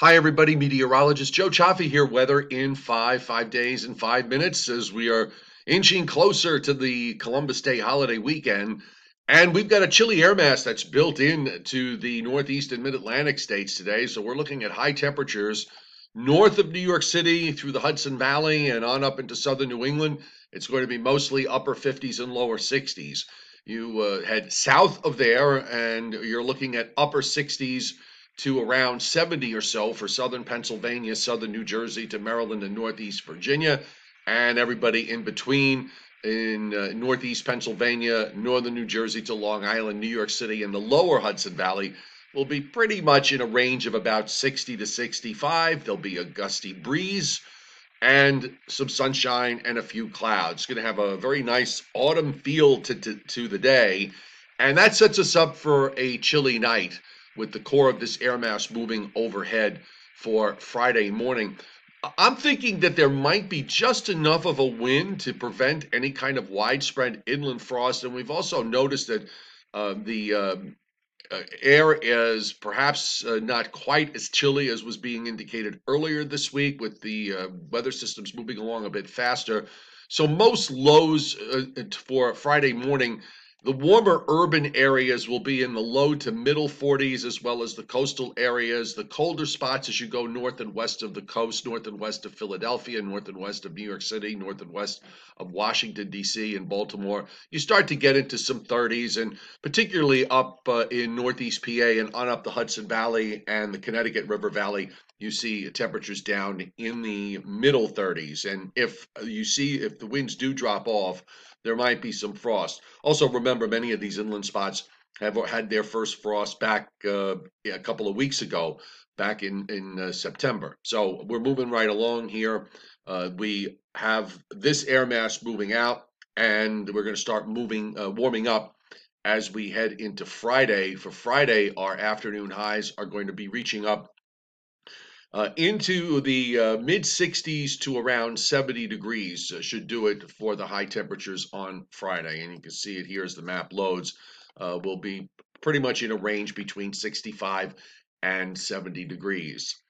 Hi, everybody. Meteorologist Joe Cioffi here. Weather in five, five days and five minutes as we are inching closer to the Columbus Day holiday weekend. And we've got a chilly air mass that's built in to the Northeast and Mid Atlantic states today. So we're looking at high temperatures north of New York City through the Hudson Valley and on up into southern New England. It's going to be mostly upper 50s and lower 60s. You uh, head south of there and you're looking at upper 60s to around 70 or so for southern Pennsylvania, southern New Jersey to Maryland and northeast Virginia, and everybody in between in uh, northeast Pennsylvania, northern New Jersey to Long Island, New York City, and the lower Hudson Valley will be pretty much in a range of about 60 to 65. There'll be a gusty breeze and some sunshine and a few clouds. Going to have a very nice autumn feel to, to, to the day. And that sets us up for a chilly night with the core of this air mass moving overhead for Friday morning. I'm thinking that there might be just enough of a wind to prevent any kind of widespread inland frost. And we've also noticed that uh, the uh, uh, air is perhaps uh, not quite as chilly as was being indicated earlier this week with the uh, weather systems moving along a bit faster. So most lows uh, for Friday morning the warmer urban areas will be in the low to middle 40s, as well as the coastal areas. The colder spots as you go north and west of the coast, north and west of Philadelphia, north and west of New York City, north and west of Washington, D.C., and Baltimore. You start to get into some 30s, and particularly up uh, in northeast PA and on up the Hudson Valley and the Connecticut River Valley, you see temperatures down in the middle 30s. And if you see, if the winds do drop off, there might be some frost. Also, remember, many of these inland spots have had their first frost back uh, a couple of weeks ago, back in in uh, September. So we're moving right along here. Uh, we have this air mass moving out, and we're going to start moving, uh, warming up as we head into Friday. For Friday, our afternoon highs are going to be reaching up uh, into the uh, mid 60s to around 70 degrees uh, should do it for the high temperatures on Friday. And you can see it here as the map loads. Uh, will be pretty much in a range between 65 and 70 degrees.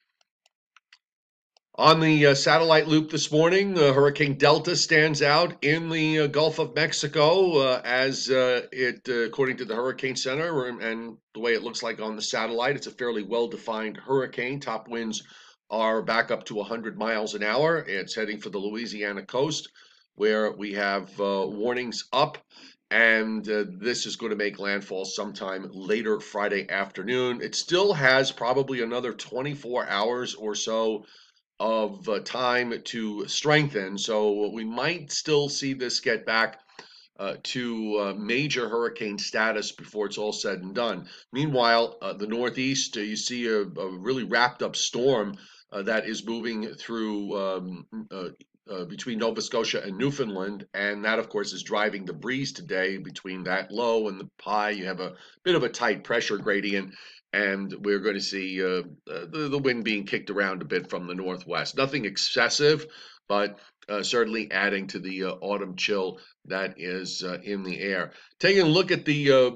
On the uh, satellite loop this morning, uh, Hurricane Delta stands out in the uh, Gulf of Mexico uh, as uh, it, uh, according to the Hurricane Center and the way it looks like on the satellite, it's a fairly well defined hurricane. Top winds are back up to 100 miles an hour. It's heading for the Louisiana coast where we have warnings up. And this is going to make landfall sometime later Friday afternoon. It still has probably another 24 hours or so of uh, time to strengthen. So we might still see this get back uh, to uh, major hurricane status before it's all said and done. Meanwhile, uh, the Northeast, uh, you see a, a, really wrapped up storm uh, that is moving through um, between Nova Scotia and Newfoundland, and that, of course, is driving the breeze today between that low and the high. You have a bit of a tight pressure gradient, and we're going to see uh, the, the wind being kicked around a bit from the northwest. Nothing excessive, but uh, certainly adding to the uh, autumn chill that is uh, in the air. Taking a look at the uh,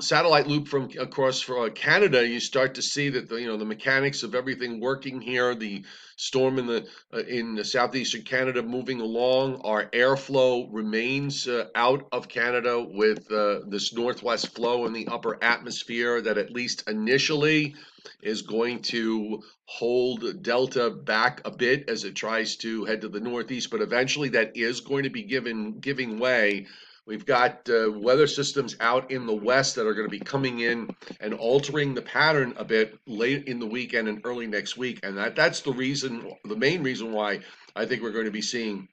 satellite loop from across uh, Canada, you start to see that the you know the mechanics of everything working here. The storm in the uh, in the southeastern Canada moving along. Our airflow remains out of Canada with this northwest flow in the upper atmosphere that at least initially is going to hold Delta back a bit as it tries to head to the northeast, but eventually that is going to be given giving way. We've got uh, weather systems out in the west that are going to be coming in and altering the pattern a bit late in the weekend and early next week, and that that's the reason, the main reason why I think we're going to be seeing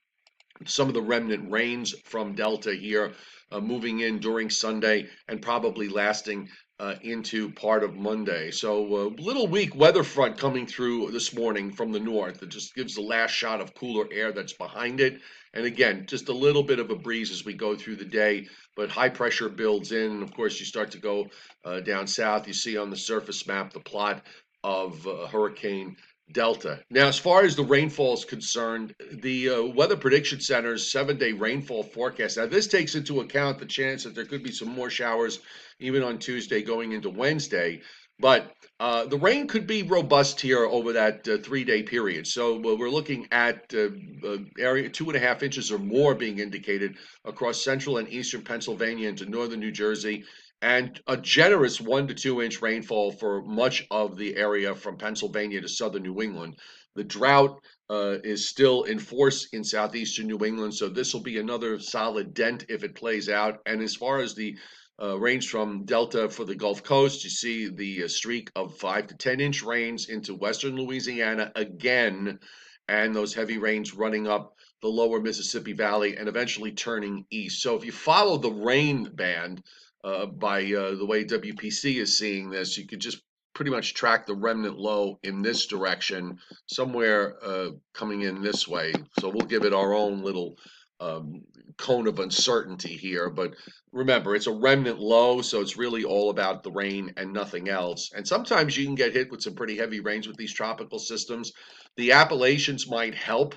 some of the remnant rains from Delta here uh, moving in during Sunday and probably lasting uh, into part of Monday. So a uh, little weak weather front coming through this morning from the north. It just gives the last shot of cooler air that's behind it. And again, just a little bit of a breeze as we go through the day, but high pressure builds in. Of course, you start to go uh, down south. You see on the surface map the plot of uh, Hurricane Delta. Now, as far as the rainfall is concerned, the uh, Weather Prediction Center's seven day rainfall forecast. Now, this takes into account the chance that there could be some more showers even on Tuesday going into Wednesday. But uh, the rain could be robust here over that uh, three day period. So we're looking at uh, uh, area two and a half inches or more being indicated across central and eastern Pennsylvania into northern New Jersey, and a generous one to two inch rainfall for much of the area from Pennsylvania to southern New England. The drought uh, is still in force in southeastern New England, so this will be another solid dent if it plays out. And as far as the uh, range from Delta for the Gulf Coast. You see the uh, streak of five to 10 inch rains into western Louisiana again, and those heavy rains running up the lower Mississippi Valley and eventually turning east. So if you follow the rain band uh, by uh, the way WPC is seeing this, you could just pretty much track the remnant low in this direction, somewhere uh, coming in this way. So we'll give it our own little um, cone of uncertainty here. But remember, it's a remnant low, so it's really all about the rain and nothing else. And sometimes you can get hit with some pretty heavy rains with these tropical systems. The Appalachians might help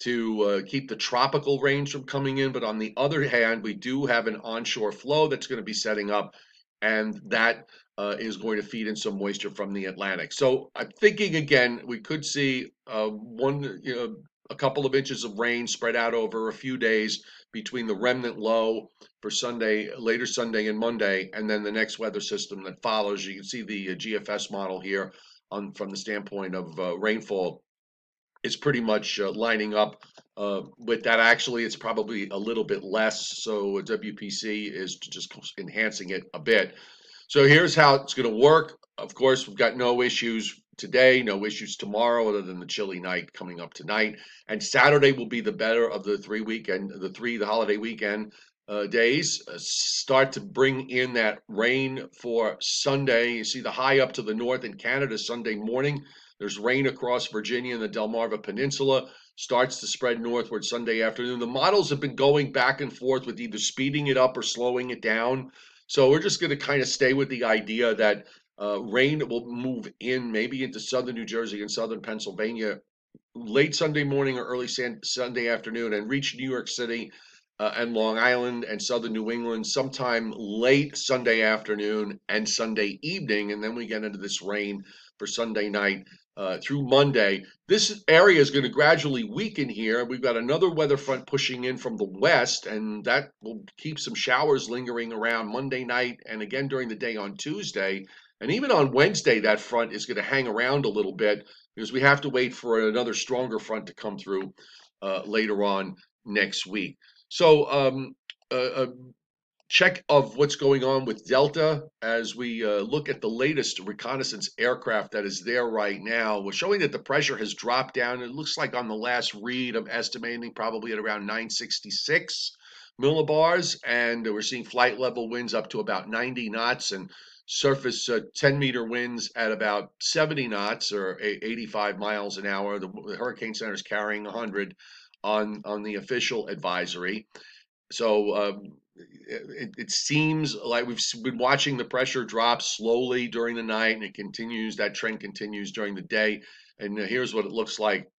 to uh, keep the tropical rains from coming in, but on the other hand, we do have an onshore flow that's going to be setting up, and that uh, is going to feed in some moisture from the Atlantic. So I'm thinking again, we could see uh, one, you know, a couple of inches of rain spread out over a few days between the remnant low for Sunday, later Sunday and Monday, and then the next weather system that follows. You can see the uh, GFS model here on from the standpoint of uh, rainfall. It's pretty much uh, lining up uh, with that. Actually, it's probably a little bit less. So WPC is just enhancing it a bit. So here's how it's going to work. Of course, we've got no issues today, no issues tomorrow, other than the chilly night coming up tonight. And Saturday will be the better of the three weekend, the three, the holiday weekend uh, days. Uh, start to bring in that rain for Sunday. You see the high up to the north in Canada Sunday morning. There's rain across Virginia and the Delmarva Peninsula. Starts to spread northward Sunday afternoon. The models have been going back and forth with either speeding it up or slowing it down. So we're just going to kind of stay with the idea that uh, rain will move in maybe into southern New Jersey and southern Pennsylvania late Sunday morning or early Sunday afternoon and reach New York City uh, and Long Island and southern New England sometime late Sunday afternoon and Sunday evening. And then we get into this rain for Sunday night uh, through Monday. This area is going to gradually weaken here. We've got another weather front pushing in from the west, and that will keep some showers lingering around Monday night and again during the day on Tuesday. And even on Wednesday, that front is going to hang around a little bit because we have to wait for another stronger front to come through uh, later on next week. So, um, a check of what's going on with Delta as we uh, look at the latest reconnaissance aircraft that is there right now. We're showing that the pressure has dropped down. It looks like on the last read, I'm estimating probably at around 966 millibars, and we're seeing flight level winds up to about 90 knots and surface uh, 10 meter winds at about 70 knots or 85 miles an hour. The, the Hurricane Center is carrying 100 on on the official advisory. So um, it, it, seems like we've been watching the pressure drop slowly during the night, and it continues. That trend continues during the day. And uh, here's what it looks like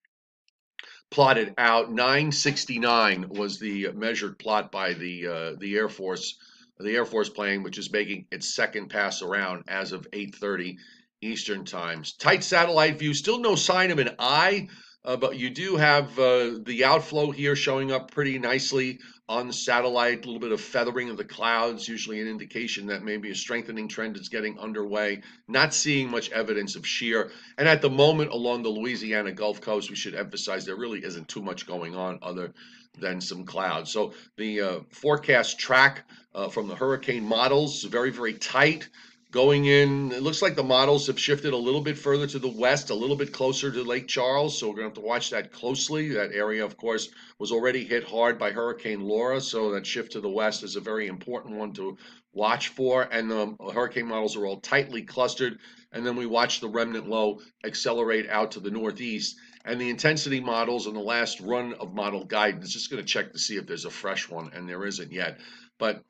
plotted out. 969 was the measured plot by the uh, the Air Force the Air Force plane, which is making its second pass around as of 8:30 Eastern times. Tight satellite view, still no sign of an eye, uh, but you do have uh, the outflow here showing up pretty nicely on the satellite. A little bit of feathering of the clouds, usually an indication that maybe a strengthening trend is getting underway. Not seeing much evidence of shear, and at the moment along the Louisiana Gulf Coast, we should emphasize there really isn't too much going on other than some clouds. So the uh, forecast track uh, from the hurricane models very, very tight. Going in, it looks like the models have shifted a little bit further to the west, a little bit closer to Lake Charles. So we're going to have to watch that closely. That area, of course, was already hit hard by Hurricane Laura. So that shift to the west is a very important one to watch for. And the hurricane models are all tightly clustered. And then we watch the remnant low accelerate out to the northeast and the intensity models and the last run of model guidance just going to check to see if there's a fresh one and there isn't yet but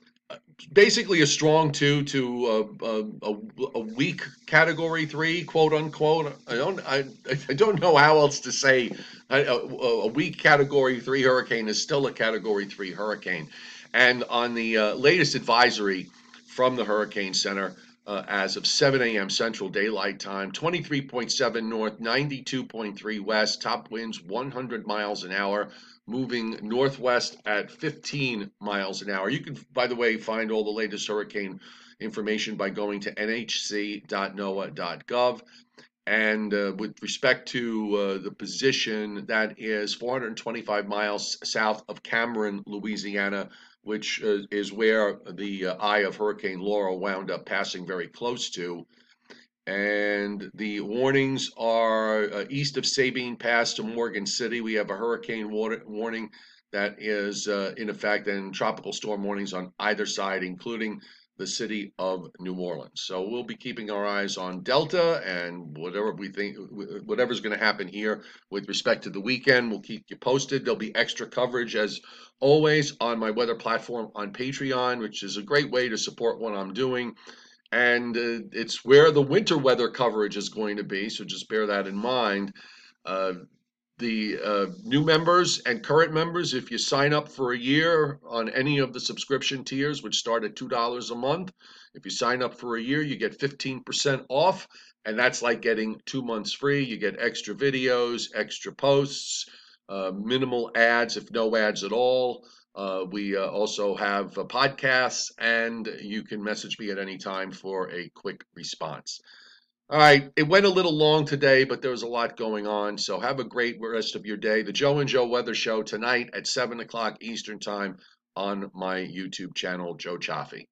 basically a strong two to uh, a, a, weak category three quote unquote i don't i, I don't know how else to say a, a weak category three hurricane is still a category three hurricane and on the uh, latest advisory from the hurricane center uh, as of 7 a.m. Central Daylight Time, 23.7 north, 92.3 west, top winds 100 miles an hour, moving northwest at 15 miles an hour. You can, by the way, find all the latest hurricane information by going to nhc.noaa.gov. And uh, with respect to uh, the position, that is 425 miles south of Cameron, Louisiana, which uh, is where the uh, eye of Hurricane Laura wound up passing very close to. And the warnings are uh, east of Sabine Pass to Morgan City. We have a hurricane warning that is uh, in effect, and tropical storm warnings on either side, including the city of New Orleans. So we'll be keeping our eyes on Delta and whatever we think, whatever's going to happen here with respect to the weekend. We'll keep you posted. There'll be extra coverage as always on my weather platform on Patreon, which is a great way to support what I'm doing. And uh, it's where the winter weather coverage is going to be. So just bear that in mind. Uh, the uh, new members and current members, if you sign up for a year on any of the subscription tiers, which start at $2 a month, if you sign up for a year, you get 15% off. And that's like getting two months free. You get extra videos, extra posts, uh, minimal ads, if no ads at all. Uh, we uh, also have podcasts, and you can message me at any time for a quick response. All right, it went a little long today, but there was a lot going on. So have a great rest of your day. The Joe and Joe Weather Show tonight at 7 o'clock Eastern Time on my YouTube channel, Joe Cioffi.